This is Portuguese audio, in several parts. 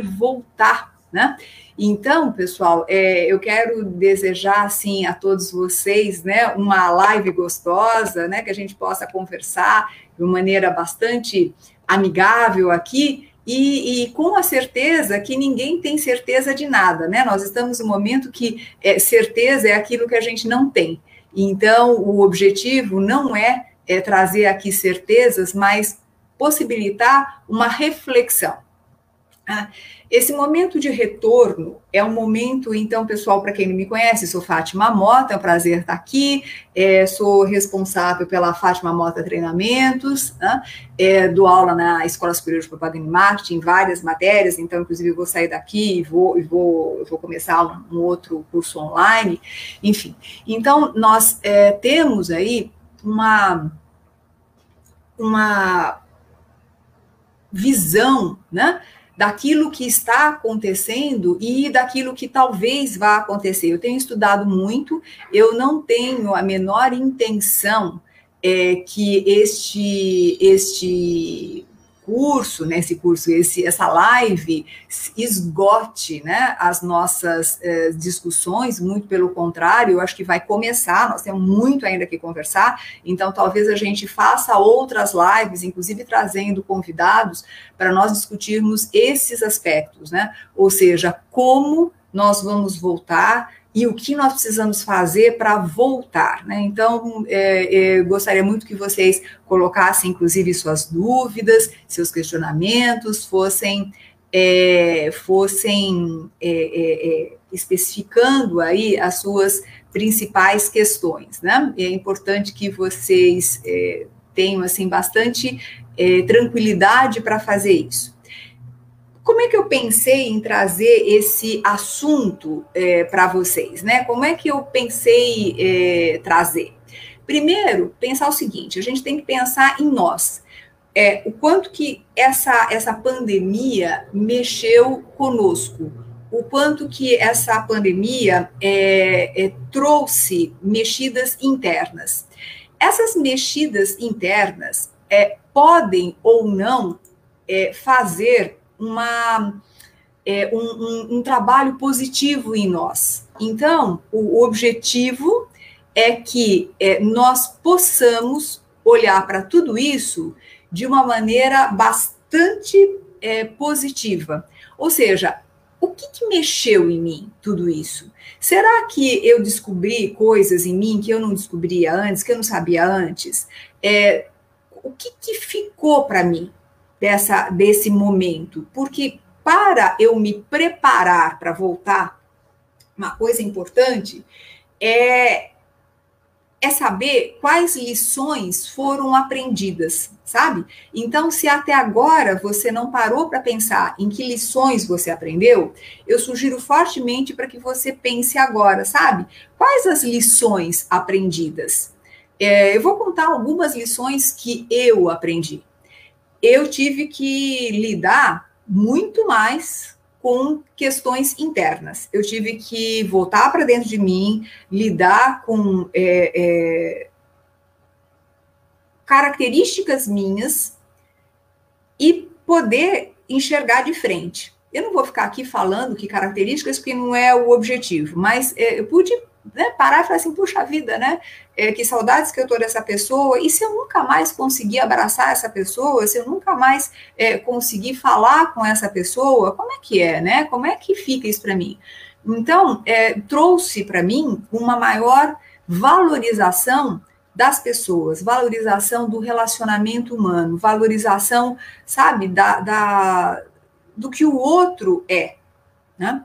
voltar, né? Então, pessoal, é, eu quero desejar assim a todos vocês, né, uma live gostosa, né, que a gente possa conversar de uma maneira bastante amigável aqui e, e, com a certeza que ninguém tem certeza de nada, né? Nós estamos no momento que é, certeza é aquilo que a gente não tem. Então, o objetivo não é, é trazer aqui certezas, mas possibilitar uma reflexão. Ah, esse momento de retorno é um momento, então, pessoal, para quem não me conhece, sou Fátima Mota, é um prazer estar aqui, é, sou responsável pela Fátima Mota Treinamentos, né? é, dou aula na Escola Superior de Propaganda e Marketing, em várias matérias, então, inclusive, vou sair daqui e vou, vou, vou começar um, outro curso online, enfim. Então, nós é, temos aí uma, uma visão, né? Daquilo que está acontecendo e daquilo que talvez vá acontecer. Eu tenho estudado muito, eu não tenho a menor intenção é, que este, este curso, né, esse curso, esse, essa live esgote né, as nossas eh, discussões, muito pelo contrário, eu acho que vai começar, nós temos muito ainda que conversar, então talvez a gente faça outras lives, inclusive trazendo convidados, para nós discutirmos esses aspectos, né? Ou seja, como nós vamos voltar e o que nós precisamos fazer para voltar. Né? Então, é, é, gostaria muito que vocês colocassem, inclusive, suas dúvidas, seus questionamentos, fossem, é, fossem é, é, é, especificando aí as suas principais questões. Né? É importante que vocês tenham assim bastante tranquilidade para fazer isso. Como é que eu pensei em trazer esse assunto é, para vocês, né? Como é que eu pensei é, trazer? Primeiro, pensar o seguinte: a gente tem que pensar em nós. É, o quanto que essa, essa pandemia mexeu conosco, o quanto que essa pandemia é, é, trouxe mexidas internas. Essas mexidas internas é, podem ou não é, fazer uma, é, um, um, um trabalho positivo em nós. Então, o objetivo é que é, nós possamos olhar para tudo isso de uma maneira bastante é, positiva. Ou seja, o que, que, mexeu em mim tudo isso? Será que eu descobri coisas em mim que eu não descobria antes, que eu não sabia antes? É, o que, que ficou para mim? Dessa, desse momento, porque para eu me preparar para voltar, uma coisa importante é, é saber quais lições foram aprendidas, sabe? Então, se até agora você não parou para pensar em que lições você aprendeu, eu sugiro fortemente para que você pense agora, sabe? Quais as lições aprendidas? É, eu vou contar algumas lições que eu aprendi eu tive que lidar muito mais com questões internas. Eu tive que voltar para dentro de mim, lidar com é, é, características minhas e poder enxergar de frente. Eu não vou ficar aqui falando que características, porque não é o objetivo, mas é, eu pude né, parar e falar assim, puxa vida, né? É, que saudades que eu tô dessa pessoa, e se eu nunca mais conseguir abraçar essa pessoa, se eu nunca mais é, conseguir falar com essa pessoa, como é que é, né? Como é que fica isso para mim? Então, é, trouxe para mim uma maior valorização das pessoas, valorização do relacionamento humano, valorização, sabe, da, da do que o outro é, né?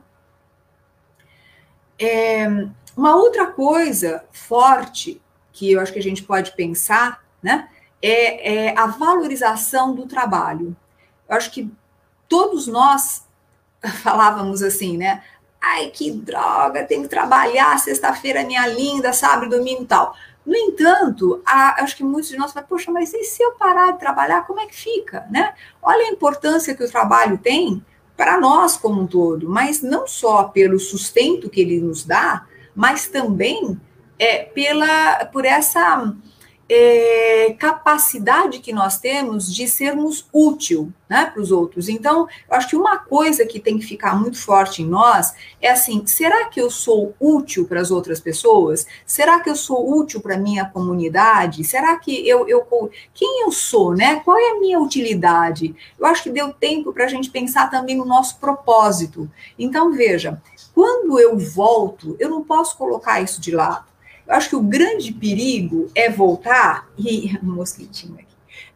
É, uma outra coisa forte que eu acho que a gente pode pensar, né, é, é a valorização do trabalho. Eu acho que todos nós falávamos assim, né? Ai, que droga, tenho que trabalhar sexta-feira, minha linda, sábado, domingo e tal. No entanto, a, acho que muitos de nós falam, poxa, mas e se eu parar de trabalhar, como é que fica, né? Olha a importância que o trabalho tem para nós como um todo, mas não só pelo sustento que ele nos dá, mas também é, pela, por essa é, capacidade que nós temos de sermos útil né, para os outros. Então, eu acho que uma coisa que tem que ficar muito forte em nós é assim: será que eu sou útil para as outras pessoas? Será que eu sou útil para a minha comunidade? Será que eu, eu. Quem eu sou, né? Qual é a minha utilidade? Eu acho que deu tempo para a gente pensar também no nosso propósito. Então, veja, quando eu volto, eu não posso colocar isso de lado. Eu acho que o grande perigo é voltar, e um mosquitinho aqui.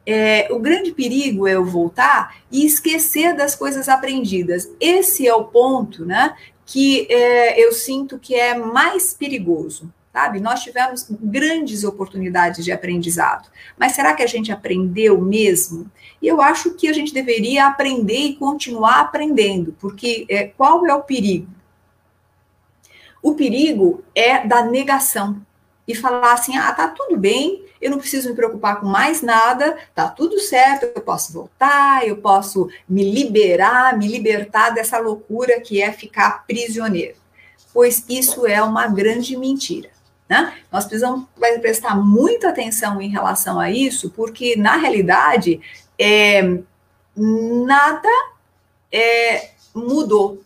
É, o grande perigo é eu voltar e esquecer das coisas aprendidas. Esse é o ponto, né? Que é, eu sinto que é mais perigoso, sabe? Nós tivemos grandes oportunidades de aprendizado, mas será que a gente aprendeu mesmo? E eu acho que a gente deveria aprender e continuar aprendendo, porque é, qual é o perigo? O perigo é da negação e falar assim: ah, tá tudo bem, eu não preciso me preocupar com mais nada, tá tudo certo, eu posso voltar, eu posso me liberar, me libertar dessa loucura que é ficar prisioneiro. Pois isso é uma grande mentira. Né? Nós precisamos prestar muita atenção em relação a isso, porque na realidade é, nada é, mudou,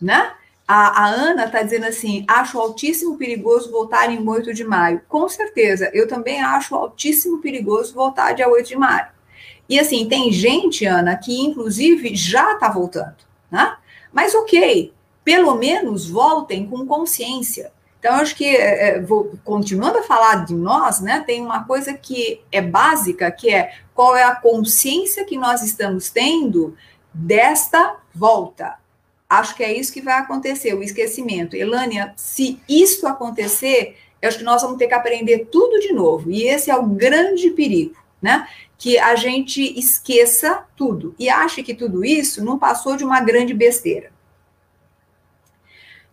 né? A, a Ana está dizendo assim: acho altíssimo perigoso voltar em 8 de maio. Com certeza, eu também acho altíssimo perigoso voltar dia 8 de maio. E assim, tem gente, Ana, que inclusive já está voltando, né? Mas ok, pelo menos voltem com consciência. Então, acho que, é, é, vou, continuando a falar de nós, né, tem uma coisa que é básica, que é qual é a consciência que nós estamos tendo desta volta. Acho que é isso que vai acontecer, o esquecimento. Elânia, se isso acontecer, eu acho que nós vamos ter que aprender tudo de novo. E esse é o grande perigo, né? Que a gente esqueça tudo e ache que tudo isso não passou de uma grande besteira.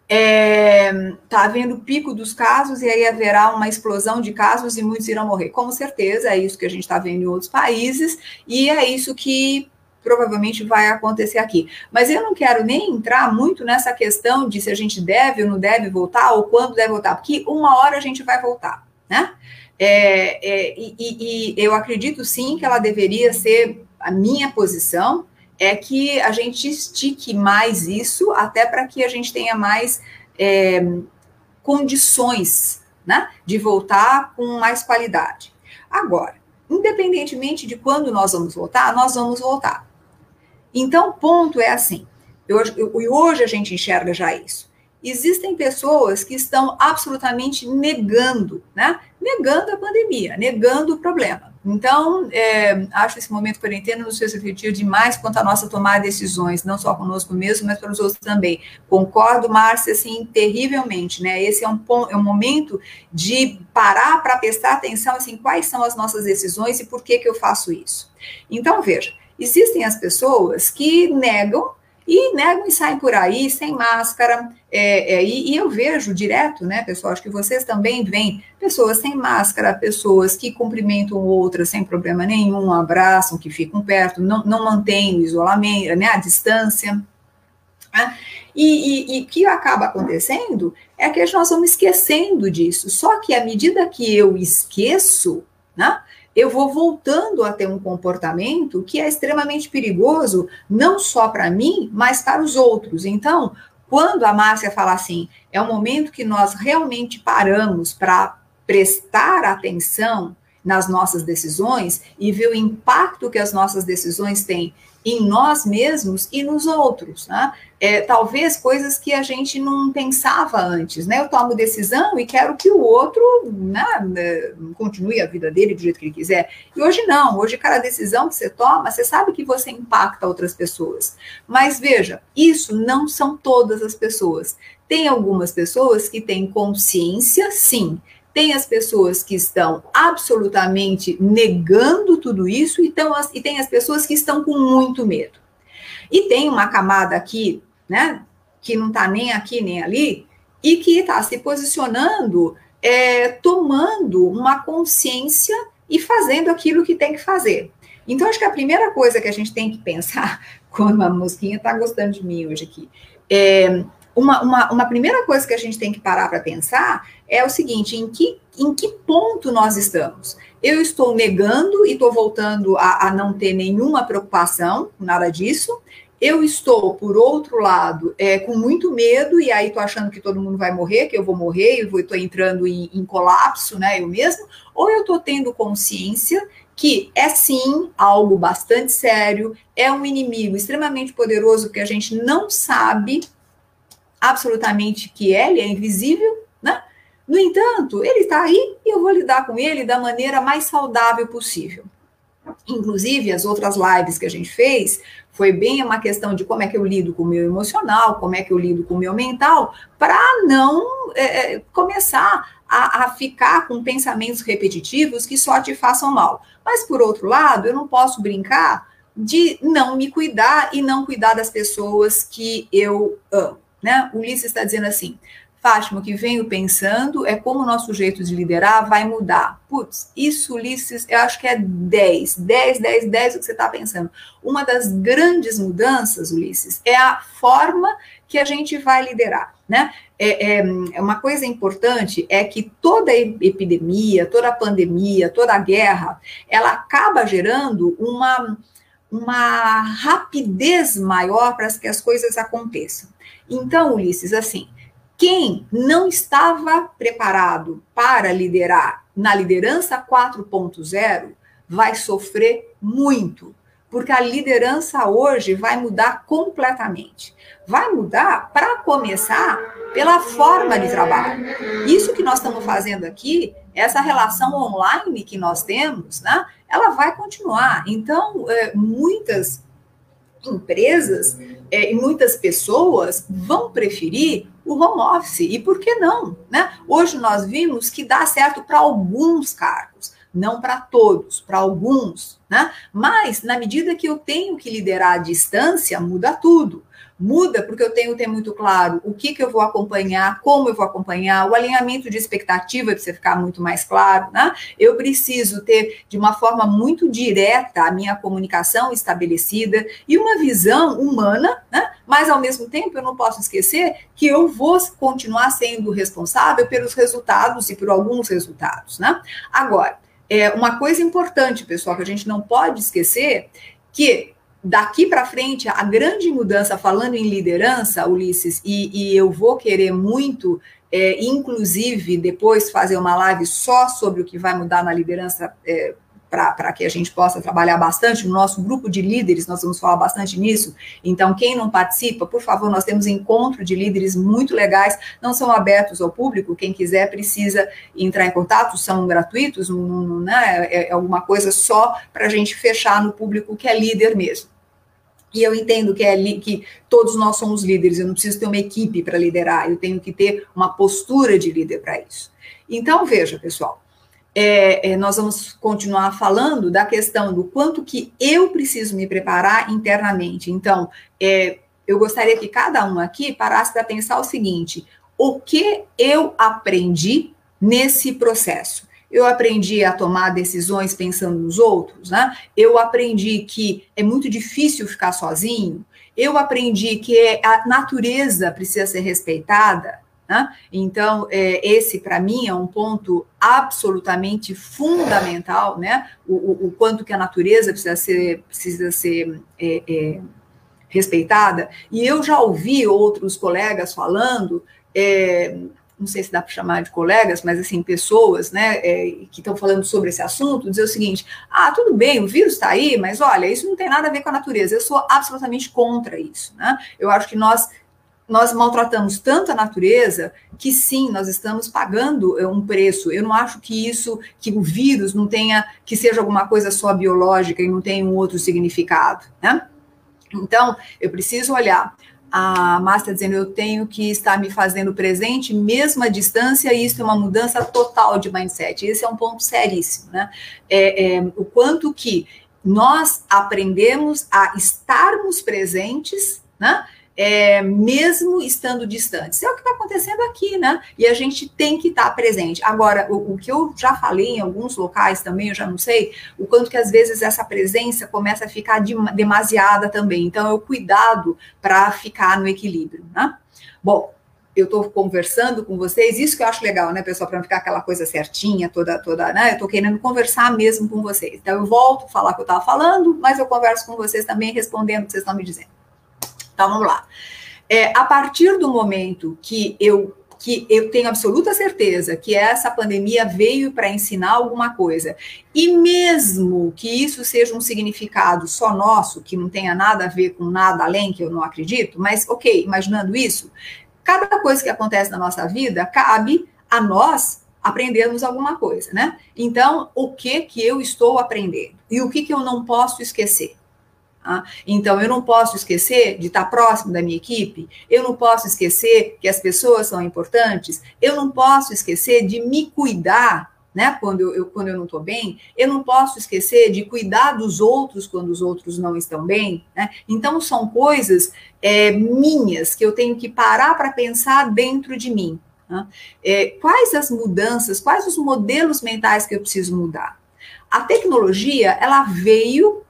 É, tá havendo pico dos casos e aí haverá uma explosão de casos e muitos irão morrer. Com certeza, é isso que a gente está vendo em outros países e é isso que provavelmente vai acontecer aqui. Mas eu não quero nem entrar muito nessa questão de se a gente deve ou não deve voltar, ou quando deve voltar, porque uma hora a gente vai voltar, né? É, é, e, e, eu acredito sim que ela deveria ser a minha posição, é que a gente estique mais isso, até para que a gente tenha mais é, condições né, de voltar com mais qualidade. Agora, independentemente de quando nós vamos voltar, nós vamos voltar. Então, o ponto é assim, e hoje a gente enxerga já isso. Existem pessoas que estão absolutamente negando, né? Negando a pandemia, negando o problema. Então, é, acho esse momento quarentena nos fez refletir demais quanto à nossa tomada de decisões, não só conosco mesmo, mas para os outros também. Concordo, Márcia, assim, terrivelmente, né? Esse é um, é um momento de parar para prestar atenção, assim, quais são as nossas decisões e por que que eu faço isso. Então, veja, Existem as pessoas que negam e negam e saem por aí sem máscara. É, é, e, e, eu vejo direto, né, pessoal? Acho que vocês também veem pessoas sem máscara, pessoas que cumprimentam outras sem problema nenhum, abraçam, que ficam perto, não, não mantêm o isolamento, né, a distância. Né? E, o que acaba acontecendo é que nós vamos esquecendo disso. Só que à medida que eu esqueço, né, eu vou voltando a ter um comportamento que é extremamente perigoso, não só para mim, mas para os outros. Então, quando a Márcia fala assim, é um momento que nós realmente paramos para prestar atenção nas nossas decisões e ver o impacto que as nossas decisões têm em nós mesmos e nos outros, né? É, talvez coisas que a gente não pensava antes, né? Eu tomo decisão e quero que o outro né, né, continue a vida dele do jeito que ele quiser. E hoje não, hoje cada decisão que você toma, você sabe que você impacta outras pessoas. Mas veja, isso não são todas as pessoas. Tem algumas pessoas que têm consciência, sim, tem as pessoas que estão absolutamente negando tudo isso e, tão, e tem as pessoas que estão com muito medo. E tem uma camada aqui, né, que não está nem aqui nem ali, e que está se posicionando, é, tomando uma consciência e fazendo aquilo que tem que fazer. Então, acho que a primeira coisa que a gente tem que pensar, quando a mosquinha está gostando de mim hoje aqui, é uma, uma, uma primeira coisa que a gente tem que parar para pensar é o seguinte: em que, em que ponto nós estamos? Eu estou negando e estou voltando a, a não ter nenhuma preocupação, nada disso. Eu estou, por outro lado, é, com muito medo, e aí estou achando que todo mundo vai morrer, que eu vou morrer, eu estou entrando em, em, colapso, né, eu mesmo, ou eu estou tendo consciência que é sim algo bastante sério, é um inimigo extremamente poderoso que a gente não sabe absolutamente que é, ele é invisível? No entanto, ele está aí e eu vou lidar com ele da maneira mais saudável possível. Inclusive, as outras lives que a gente fez foi bem uma questão de como é que eu lido com o meu emocional, como é que eu lido com o meu mental, para não é, é, começar a, a, ficar com pensamentos repetitivos que só te façam mal. Mas, por outro lado, eu não posso brincar de não me cuidar e não cuidar das pessoas que eu amo. Né? O Ulisses está dizendo assim: Fátima, o que venho pensando é como o nosso jeito de liderar vai mudar. Putz, isso, Ulisses, eu acho que é 10, 10, 10, 10 o que você está pensando. Uma das grandes mudanças, Ulisses, é a forma que a gente vai liderar. Né? É, é, é uma coisa importante é que toda epidemia, toda pandemia, toda guerra, ela acaba gerando uma, uma rapidez maior para que as coisas aconteçam. Então, Ulisses, assim, quem não estava preparado para liderar na liderança 4.0 vai sofrer muito, porque a liderança hoje vai mudar completamente. Vai mudar, para começar, pela forma de trabalho. Isso que nós estamos fazendo aqui, essa relação online que nós temos, né, ela vai continuar. Então, é, muitas empresas é, e muitas pessoas vão preferir o home office. E por que não? Né? Hoje nós vimos que dá certo para alguns cargos, não para todos, para alguns. Né? Mas, na medida que eu tenho que liderar à distância, muda tudo. Muda porque eu tenho que ter muito claro o que, que eu vou acompanhar, como eu vou acompanhar, o alinhamento de expectativa precisa ficar muito mais claro, né? Eu preciso ter, de uma forma muito direta, a minha comunicação estabelecida e uma visão humana, né? Mas, ao mesmo tempo, eu não posso esquecer que eu vou continuar sendo responsável pelos resultados e por alguns resultados, né? Agora, é uma coisa importante, pessoal, que a gente não pode esquecer, que daqui para frente, a grande mudança, falando em liderança, Ulisses, e, e eu vou querer muito, é, inclusive, depois fazer uma live só sobre o que vai mudar na liderança. É, para que a gente possa trabalhar bastante no nosso grupo de líderes, nós vamos falar bastante nisso. Então, quem não participa, por favor, nós temos encontro de líderes muito legais, não são abertos ao público, quem quiser precisa entrar em contato, são gratuitos, um, né, é, é alguma coisa só para a gente fechar no público que é líder mesmo. E eu entendo que, é que todos nós somos líderes, eu não preciso ter uma equipe para liderar, eu tenho que ter uma postura de líder para isso. Então, veja, pessoal, é, é, nós vamos continuar falando da questão do quanto que eu preciso me preparar internamente. Então, é, eu gostaria que cada um aqui parasse para pensar o seguinte: o que eu aprendi nesse processo? Eu aprendi a tomar decisões pensando nos outros, né? Eu aprendi que é muito difícil ficar sozinho. Eu aprendi que a natureza precisa ser respeitada. Né? Então, é, esse para mim é um ponto absolutamente fundamental, né? O, o, o, quanto que a natureza precisa ser, precisa ser é, é, respeitada. E eu já ouvi outros colegas falando é, não sei se dá para chamar de colegas, mas assim, pessoas né, é, que estão falando sobre esse assunto, dizer o seguinte: ah, tudo bem, o vírus está aí, mas olha, isso não tem nada a ver com a natureza. Eu sou absolutamente contra isso. Né? Eu acho que nós. Nós maltratamos tanto a natureza que sim, nós estamos pagando é, um preço. Eu não acho que isso, que o vírus não tenha, que seja alguma coisa só biológica e não tenha um outro significado, né? Então, eu preciso olhar a Márcia dizendo, eu tenho que estar me fazendo presente, mesmo à distância, e isso é uma mudança total de mindset. Esse é um ponto seríssimo, né? É, é, o quanto que nós aprendemos a estarmos presentes, né? É, mesmo estando distantes. É o que está acontecendo aqui, né? E a gente tem que estar tá presente. Agora, o, o, que eu já falei em alguns locais também, eu já não sei, o quanto que às vezes essa presença começa a ficar de, demasiada também. Então, é o cuidado para ficar no equilíbrio, né? Bom, eu estou conversando com vocês, isso que eu acho legal, né, pessoal, para não ficar aquela coisa certinha, toda, toda, né? Eu estou querendo conversar mesmo com vocês. Então, eu volto a falar o que eu estava falando, mas eu converso com vocês também, respondendo o que vocês estão me dizendo. Então, vamos lá. É, a partir do momento que eu que eu tenho absoluta certeza que essa pandemia veio para ensinar alguma coisa. E mesmo que isso seja um significado só nosso, que não tenha nada a ver com nada além, que eu não acredito, mas ok, imaginando isso, cada coisa que acontece na nossa vida cabe a nós aprendermos alguma coisa, né? Então, o que que eu estou aprendendo? E o que que eu não posso esquecer? Tá? Então, eu não posso esquecer de estar próximo da minha equipe, eu não posso esquecer que as pessoas são importantes, eu não posso esquecer de me cuidar, né? Quando eu, eu quando eu não estou bem, eu não posso esquecer de cuidar dos outros quando os outros não estão bem, né? Então, são coisas é, minhas que eu tenho que parar para pensar dentro de mim. Né? É, quais as mudanças, quais os modelos mentais que eu preciso mudar? A tecnologia, ela veio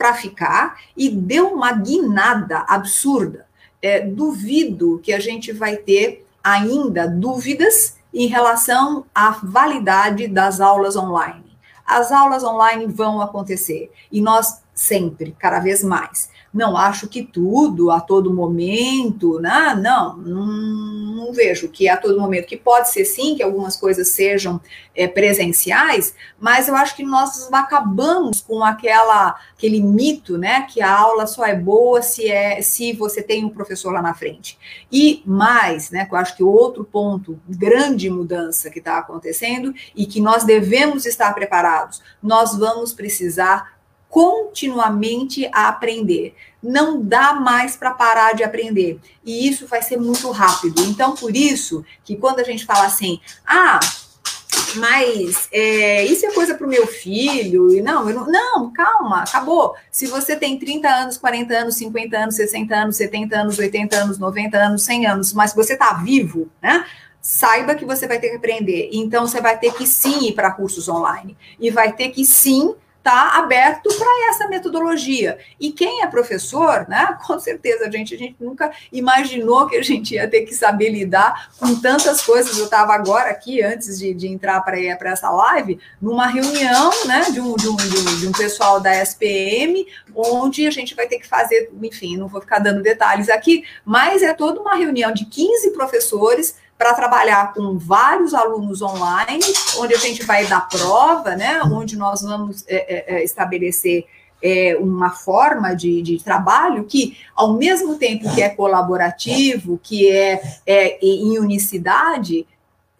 para ficar e deu uma guinada absurda. É, duvido que a gente vai ter ainda dúvidas em relação à validade das aulas online. As aulas online vão acontecer e nós sempre, cada vez mais. Não acho que tudo, a todo momento, né? não, não, não vejo que a todo momento, que pode ser sim que algumas coisas sejam é, presenciais, mas eu acho que nós acabamos com aquela, aquele mito, né, que a aula só é boa se, é, se você tem um professor lá na frente. E mais, né, que eu acho que outro ponto, grande mudança que está acontecendo e que nós devemos estar preparados, nós vamos precisar continuamente a aprender. Não dá mais para parar de aprender. E isso vai ser muito rápido. Então, por isso que quando a gente fala assim, ah, mas é, isso é coisa para o meu filho, e não, não, não, calma, acabou. Se você tem 30 anos, 40 anos, 50 anos, 60 anos, 70 anos, 80 anos, 90 anos, 100 anos, mas você está vivo, né? Saiba que você vai ter que aprender. Então, você vai ter que sim ir para cursos online. E vai ter que sim está aberto para essa metodologia. E quem é professor, né? Com certeza, gente, a gente nunca imaginou que a gente ia ter que saber lidar com tantas coisas. Eu estava agora aqui, antes de, de entrar para essa live, numa reunião né, de, um, de, um, de, um, de um pessoal da SPM, onde a gente vai ter que fazer, enfim, não vou ficar dando detalhes aqui, mas é toda uma reunião de 15 professores para trabalhar com vários alunos online, onde a gente vai dar prova, né? Onde nós vamos é, é, é, estabelecer é, uma forma de, de, trabalho que, ao mesmo tempo que é colaborativo, que é, é em unicidade,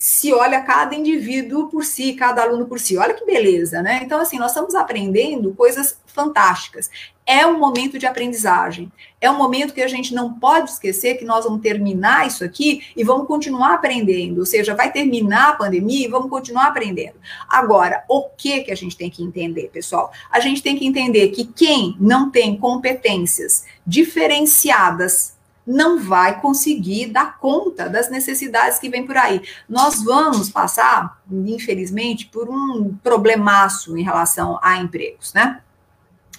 se olha cada indivíduo por si, cada aluno por si. Olha que beleza, né? Então, assim, nós estamos aprendendo coisas fantásticas. É um momento de aprendizagem. É um momento que a gente não pode esquecer que nós vamos terminar isso aqui e vamos continuar aprendendo. Ou seja, vai terminar a pandemia e vamos continuar aprendendo. Agora, o que que a gente tem que entender, pessoal? A gente tem que entender que quem não tem competências diferenciadas não vai conseguir dar conta das necessidades que vem por aí. Nós vamos passar, infelizmente, por um problemaço em relação a empregos, né?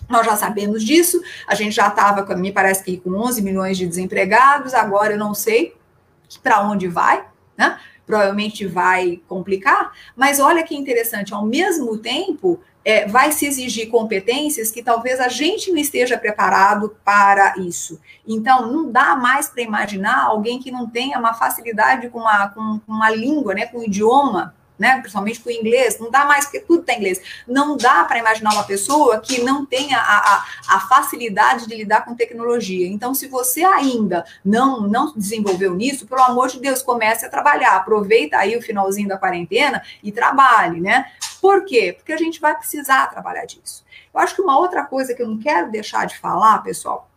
Nós já sabemos disso, a gente já estava, me parece que com 11 milhões de desempregados, agora eu não sei para onde vai, né? Provavelmente vai complicar, mas olha que interessante, ao mesmo tempo, é, vai se exigir competências que talvez a gente não esteja preparado para isso. Então, não dá mais para imaginar alguém que não tenha uma facilidade com uma, com, uma língua, né, com um idioma, né, principalmente com o inglês, não dá mais, porque tudo tem inglês. Não dá para imaginar uma pessoa que não tenha a, a, a, facilidade de lidar com tecnologia. Então, se você ainda não, não desenvolveu nisso, pelo amor de Deus, comece a trabalhar. Aproveita aí o finalzinho da quarentena e trabalhe, né? Por quê? Porque a gente vai precisar trabalhar disso. Eu acho que uma outra coisa que eu não quero deixar de falar, pessoal,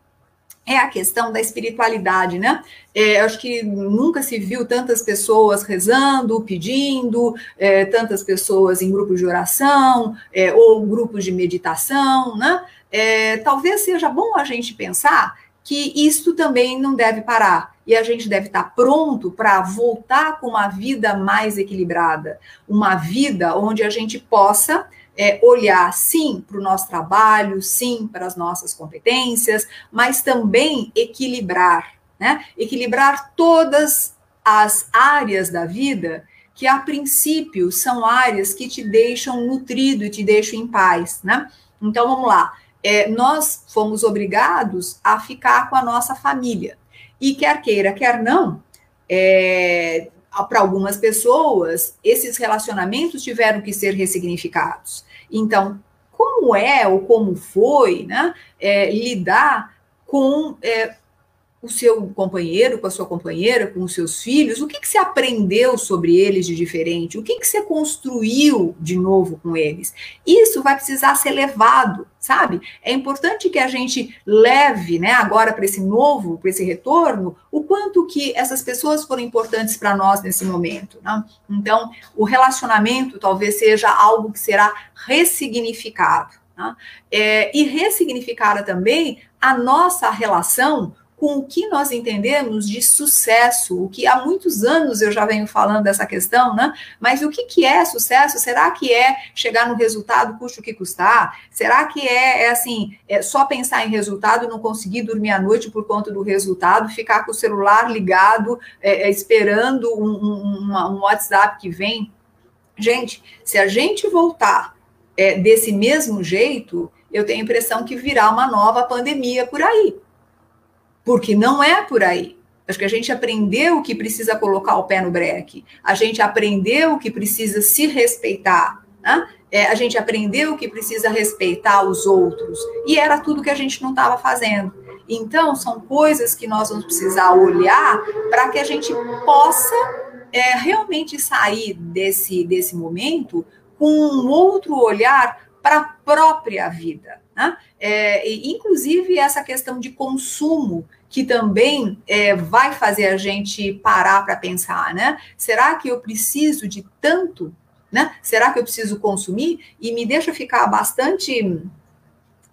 é a questão da espiritualidade, né? É, acho que nunca se viu tantas pessoas rezando, pedindo, é, tantas pessoas em grupos de oração é, ou grupos de meditação, né? É, talvez seja bom a gente pensar que isto também não deve parar. E a gente deve estar pronto para voltar com uma vida mais equilibrada, uma vida onde a gente possa é, olhar sim para o nosso trabalho, sim para as nossas competências, mas também equilibrar, né? Equilibrar todas as áreas da vida que a princípio são áreas que te deixam nutrido e te deixam em paz, né? Então vamos lá é, nós fomos obrigados a ficar com a nossa família. E quer queira, quer não, é, para algumas pessoas, esses relacionamentos tiveram que ser ressignificados. Então, como é ou como foi né, é, lidar com é, o seu companheiro, com a sua companheira, com os seus filhos, o que, que você aprendeu sobre eles de diferente? O que, que você construiu de novo com eles? Isso vai precisar ser levado, sabe? É importante que a gente leve, né, agora para esse novo, para esse retorno, o quanto que essas pessoas foram importantes para nós nesse momento. Né? Então, o relacionamento talvez seja algo que será ressignificado. Né? É, e ressignificada também a nossa relação com o que nós entendemos de sucesso, o que há muitos anos eu já venho falando dessa questão, né? Mas o que, que é sucesso? Será que é chegar no resultado, custe o que custar? Será que é, é assim, é só pensar em resultado, não conseguir dormir à noite por conta do resultado, ficar com o celular ligado, é, é esperando um, um, um WhatsApp que vem? Gente, se a gente voltar é, desse mesmo jeito, eu tenho a impressão que virá uma nova pandemia por aí porque não é por aí. Acho que a gente aprendeu que precisa colocar o pé no breque, a gente aprendeu que precisa se respeitar, né? é, a gente aprendeu que precisa respeitar os outros, e era tudo que a gente não estava fazendo. Então, são coisas que nós vamos precisar olhar para que a gente possa é, realmente sair desse, desse momento com um outro olhar para a própria vida. Né? É, inclusive essa questão de consumo, que também é, vai fazer a gente parar para pensar, né? Será que eu preciso de tanto? Né? Será que eu preciso consumir? E me deixa ficar bastante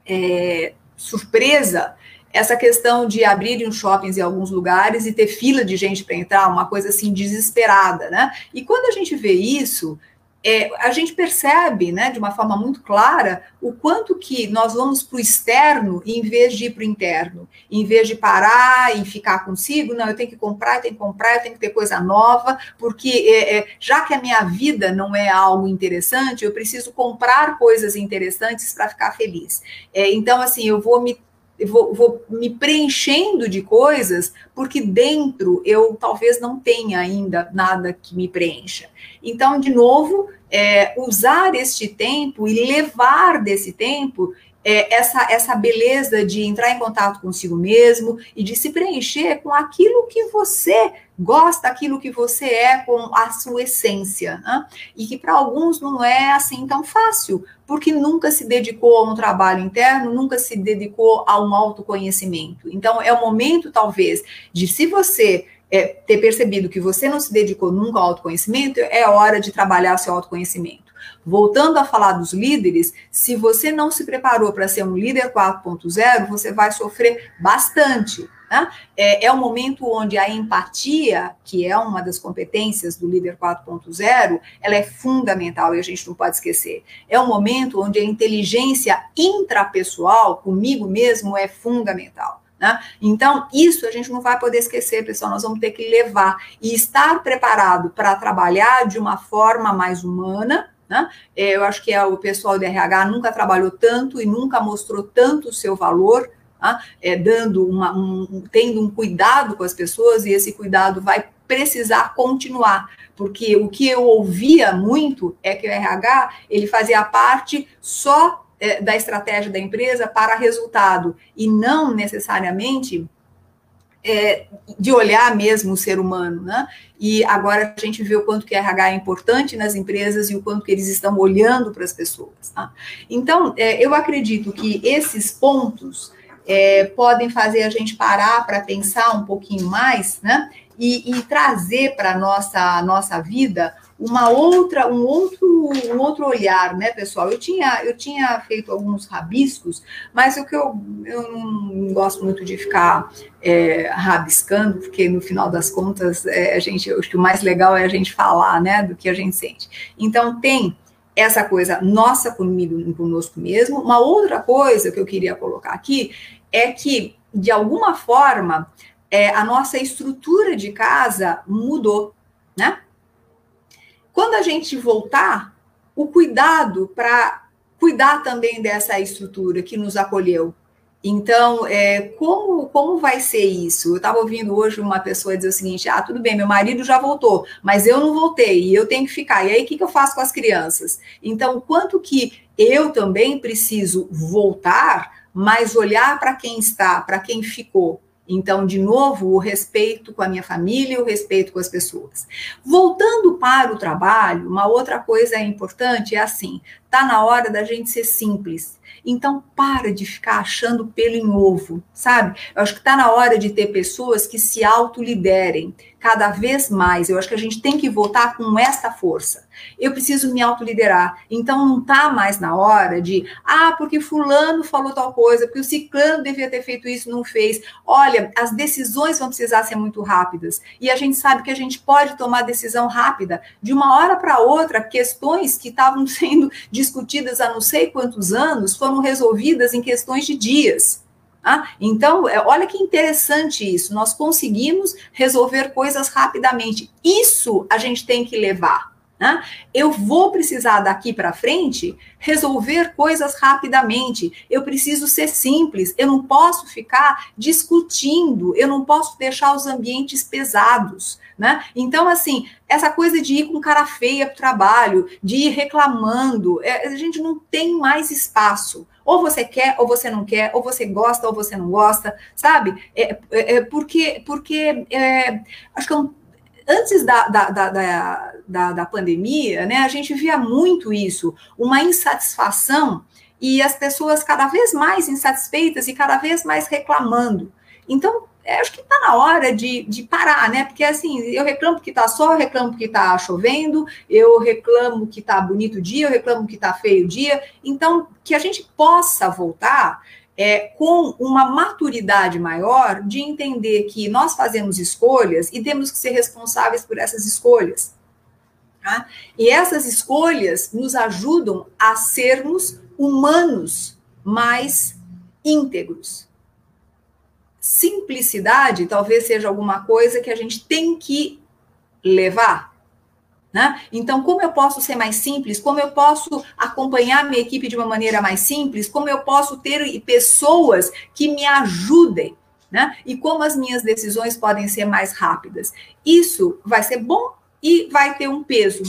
é, surpresa essa questão de abrirem os shoppings em alguns lugares e ter fila de gente para entrar, uma coisa assim desesperada, né? E quando a gente vê isso, é, a gente percebe, né, de uma forma muito clara, o quanto que nós vamos para o externo em vez de ir para o interno. Em vez de parar e ficar consigo, não, eu tenho que comprar, eu tenho que comprar, eu tenho que ter coisa nova, porque é, é, já que a minha vida não é algo interessante, eu preciso comprar coisas interessantes para ficar feliz. É, então, assim, eu vou me vou, vou, me preenchendo de coisas, porque dentro eu talvez não tenha ainda nada que me preencha. Então, de novo, é, usar este tempo e levar desse tempo é, essa, essa beleza de entrar em contato consigo mesmo e de se preencher com aquilo que você gosta, aquilo que você é, com a sua essência. Né? E que para alguns não é assim tão fácil, porque nunca se dedicou a um trabalho interno, nunca se dedicou a um autoconhecimento. Então, é o momento, talvez, de se você é, ter percebido que você não se dedicou nunca ao autoconhecimento, é hora de trabalhar seu autoconhecimento. Voltando a falar dos líderes, se você não se preparou para ser um líder 4.0, você vai sofrer bastante. Né? É, é um momento onde a empatia, que é uma das competências do líder 4.0, ela é fundamental e a gente não pode esquecer. É um momento onde a inteligência intrapessoal, comigo mesmo, é fundamental. Né? Então, isso a gente não vai poder esquecer, pessoal. Nós vamos ter que levar e estar preparado para trabalhar de uma forma mais humana, né? É, eu acho que é, o pessoal do RH nunca trabalhou tanto e nunca mostrou tanto o seu valor, tá? é, dando uma, um, tendo um cuidado com as pessoas, e esse cuidado vai precisar continuar, porque o que eu ouvia muito é que o RH ele fazia parte só é, da estratégia da empresa para resultado e não necessariamente é, de olhar mesmo o ser humano, né? E agora a gente vê o quanto que RH é importante nas empresas e o quanto que eles estão olhando para as pessoas. Tá? Então, é, eu acredito que esses pontos é, podem fazer a gente parar para pensar um pouquinho mais, né? E, e trazer para nossa, nossa vida uma outra, um outro, um outro olhar, né, pessoal? Eu tinha, eu tinha feito alguns rabiscos, mas o que eu, eu não gosto muito de ficar é, rabiscando, porque no final das contas, é, a gente, acho que o mais legal é a gente falar, né, do que a gente sente. Então, tem essa coisa nossa comigo, conosco mesmo. Uma outra coisa que eu queria colocar aqui é que, de alguma forma, é, a nossa estrutura de casa mudou, né? Quando a gente voltar, o cuidado para cuidar também dessa estrutura que nos acolheu. Então, é, como, como vai ser isso? Eu estava ouvindo hoje uma pessoa dizer o seguinte: ah, tudo bem, meu marido já voltou, mas eu não voltei e eu tenho que ficar. E aí, o que, que eu faço com as crianças? Então, quanto que eu também preciso voltar, mas olhar para quem está, para quem ficou, então, de novo, o respeito com a minha família, o respeito com as pessoas. Voltando para o trabalho, uma outra coisa importante é assim: tá na hora da gente ser simples. Então, para de ficar achando pelo em ovo, sabe? Eu acho que está na hora de ter pessoas que se autoliderem cada vez mais. Eu acho que a gente tem que voltar com essa força. Eu preciso me autoliderar. Então, não está mais na hora de, ah, porque Fulano falou tal coisa, porque o Ciclano devia ter feito isso, não fez. Olha, as decisões vão precisar ser muito rápidas. E a gente sabe que a gente pode tomar decisão rápida. De uma hora para outra, questões que estavam sendo discutidas há não sei quantos anos foram resolvidas em questões de dias. Ah, então, é, olha que interessante isso. Nós conseguimos resolver coisas rapidamente. Isso a gente tem que levar. Né? Eu vou precisar daqui para frente resolver coisas rapidamente. Eu preciso ser simples. Eu não posso ficar discutindo. Eu não posso deixar os ambientes pesados. Né? Então, assim, essa coisa de ir com cara feia para o trabalho, de ir reclamando, é, a gente não tem mais espaço. Ou você quer, ou você não quer, ou você gosta, ou você não gosta, sabe? É, é, é porque, porque é, acho que antes da, da, da, da, da pandemia, né, a gente via muito isso, uma insatisfação e as pessoas cada vez mais insatisfeitas e cada vez mais reclamando. Então, acho que está na hora de, de parar, né? Porque assim, eu reclamo que está sol, eu reclamo que está chovendo, eu reclamo que está bonito o dia, eu reclamo que está feio o dia. Então, que a gente possa voltar é, com uma maturidade maior de entender que nós fazemos escolhas e temos que ser responsáveis por essas escolhas. Tá? E essas escolhas nos ajudam a sermos humanos mais íntegros. Simplicidade talvez seja alguma coisa que a gente tem que levar né? Então, como eu posso ser mais simples? Como eu posso acompanhar minha equipe de uma maneira mais simples? Como eu posso ter pessoas que me ajudem? Né? E como as minhas decisões podem ser mais rápidas? Isso vai ser bom e vai ter um peso,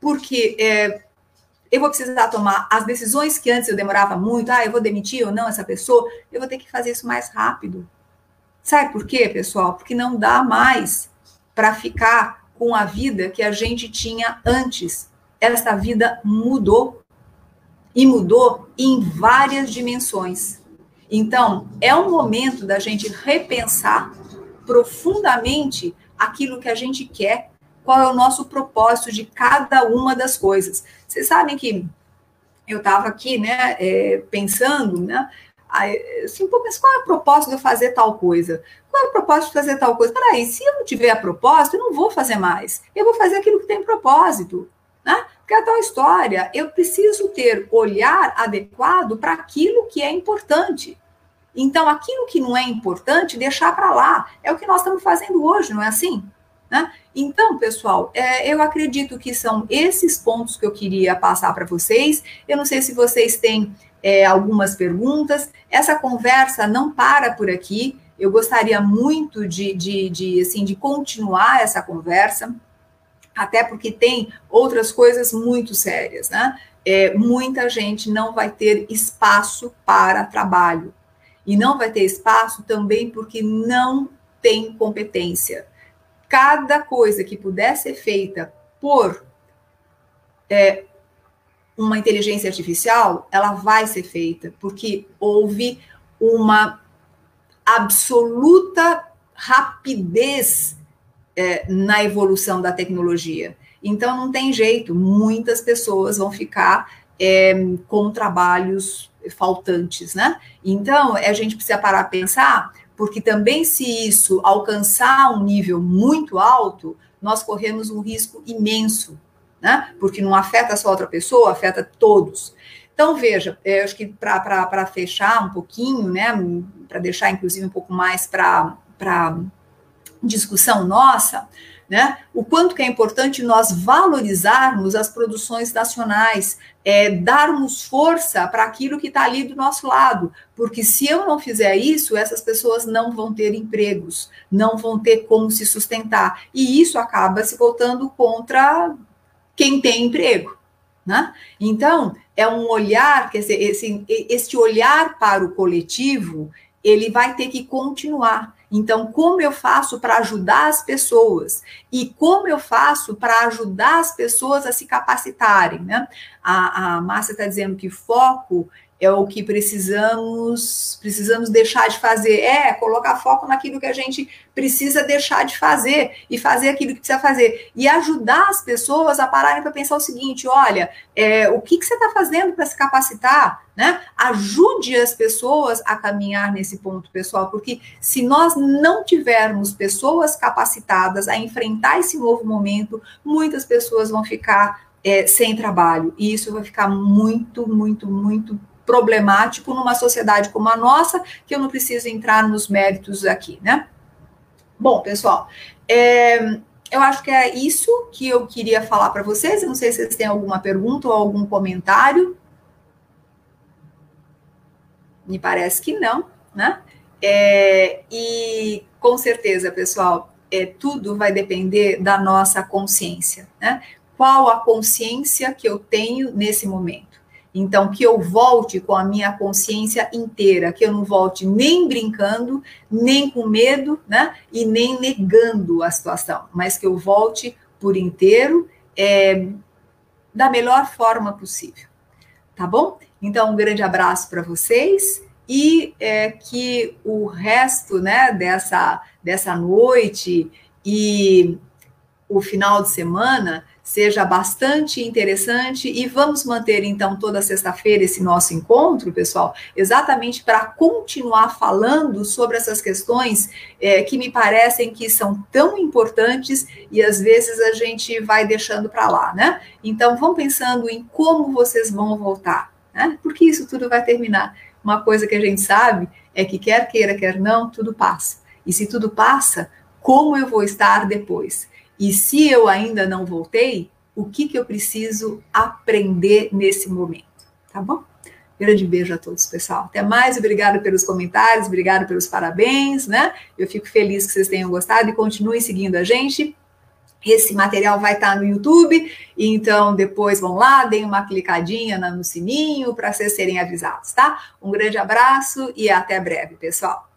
porque é, eu vou precisar tomar as decisões que antes eu demorava muito, ah, eu vou demitir ou não essa pessoa, eu vou ter que fazer isso mais rápido. Sabe por quê, pessoal? Porque não dá mais para ficar com a vida que a gente tinha antes. Essa vida mudou. E mudou em várias dimensões. Então, é um momento da gente repensar profundamente aquilo que a gente quer, qual é o nosso propósito de cada uma das coisas. Vocês sabem que eu estava aqui, né, é, pensando, né, assim, pô, mas qual é o propósito de eu fazer tal coisa? Qual é o propósito de fazer tal coisa? Peraí, se eu não tiver a propósito, eu não vou fazer mais. Eu vou fazer aquilo que tem propósito. Né? Porque é a tal história, eu preciso ter olhar adequado para aquilo que é importante. Então, aquilo que não é importante, deixar para lá. É o que nós estamos fazendo hoje, não é assim? Né? Então, pessoal, é, eu acredito que são esses pontos que eu queria passar para vocês. Eu não sei se vocês têm é, algumas perguntas. Essa conversa não para por aqui. Eu gostaria muito de, de, de, assim, de continuar essa conversa, até porque tem outras coisas muito sérias, né? É, muita gente não vai ter espaço para trabalho. E não vai ter espaço também porque não tem competência. Cada coisa que puder ser feita por é, uma inteligência artificial, ela vai ser feita, porque houve uma absoluta rapidez é, na evolução da tecnologia. Então não tem jeito, muitas pessoas vão ficar é, com trabalhos faltantes, né? Então a gente precisa parar a pensar, porque também se isso alcançar um nível muito alto, nós corremos um risco imenso, né? Porque não afeta só outra pessoa, afeta todos. Então, veja, eu acho que para fechar um pouquinho, né, para deixar inclusive um pouco mais para discussão nossa, né? O quanto que é importante nós valorizarmos as produções nacionais, é, darmos força para aquilo que está ali do nosso lado, porque se eu não fizer isso, essas pessoas não vão ter empregos, não vão ter como se sustentar, e isso acaba se voltando contra quem tem emprego, né? Então é um olhar, quer dizer, esse, esse olhar para o coletivo, ele vai ter que continuar. Então, como eu faço para ajudar as pessoas? E como eu faço para ajudar as pessoas a se capacitarem? Né? A, a Márcia está dizendo que foco é o que precisamos precisamos deixar de fazer. É, colocar foco naquilo que a gente precisa deixar de fazer e fazer aquilo que precisa fazer. E ajudar as pessoas a pararem para pensar o seguinte: olha, é, o que, que você está fazendo para se capacitar? Né? Ajude as pessoas a caminhar nesse ponto, pessoal, porque se nós não tivermos pessoas capacitadas a enfrentar esse novo momento, muitas pessoas vão ficar é, sem trabalho. E isso vai ficar muito, muito, muito problemático numa sociedade como a nossa, que eu não preciso entrar nos méritos aqui, né? Bom, pessoal, é, eu acho que é isso que eu queria falar para vocês. Eu não sei se vocês têm alguma pergunta ou algum comentário. Me parece que não, né? É, e com certeza, pessoal, é, tudo vai depender da nossa consciência, né? Qual a consciência que eu tenho nesse momento? Então, que eu volte com a minha consciência inteira, que eu não volte nem brincando, nem com medo, né? E nem negando a situação, mas que eu volte por inteiro, é, da melhor forma possível. Tá bom? Então, um grande abraço para vocês e é, que o resto, né, dessa, dessa noite e o final de semana seja bastante interessante e vamos manter então toda sexta-feira esse nosso encontro, pessoal, exatamente para continuar falando sobre essas questões é, que me parecem que são tão importantes e às vezes a gente vai deixando para lá, né? Então vão pensando em como vocês vão voltar, né? Porque isso tudo vai terminar. Uma coisa que a gente sabe é que quer queira, quer não, tudo passa. E se tudo passa, como eu vou estar depois? E se eu ainda não voltei, o que, que eu preciso aprender nesse momento? Tá bom? Grande beijo a todos, pessoal. Até mais, obrigado pelos comentários, obrigado pelos parabéns, né? Eu fico feliz que vocês tenham gostado e continuem seguindo a gente. Esse material vai estar no YouTube, então depois vão lá, deem uma clicadinha no sininho para vocês serem avisados, tá? Um grande abraço e até breve, pessoal.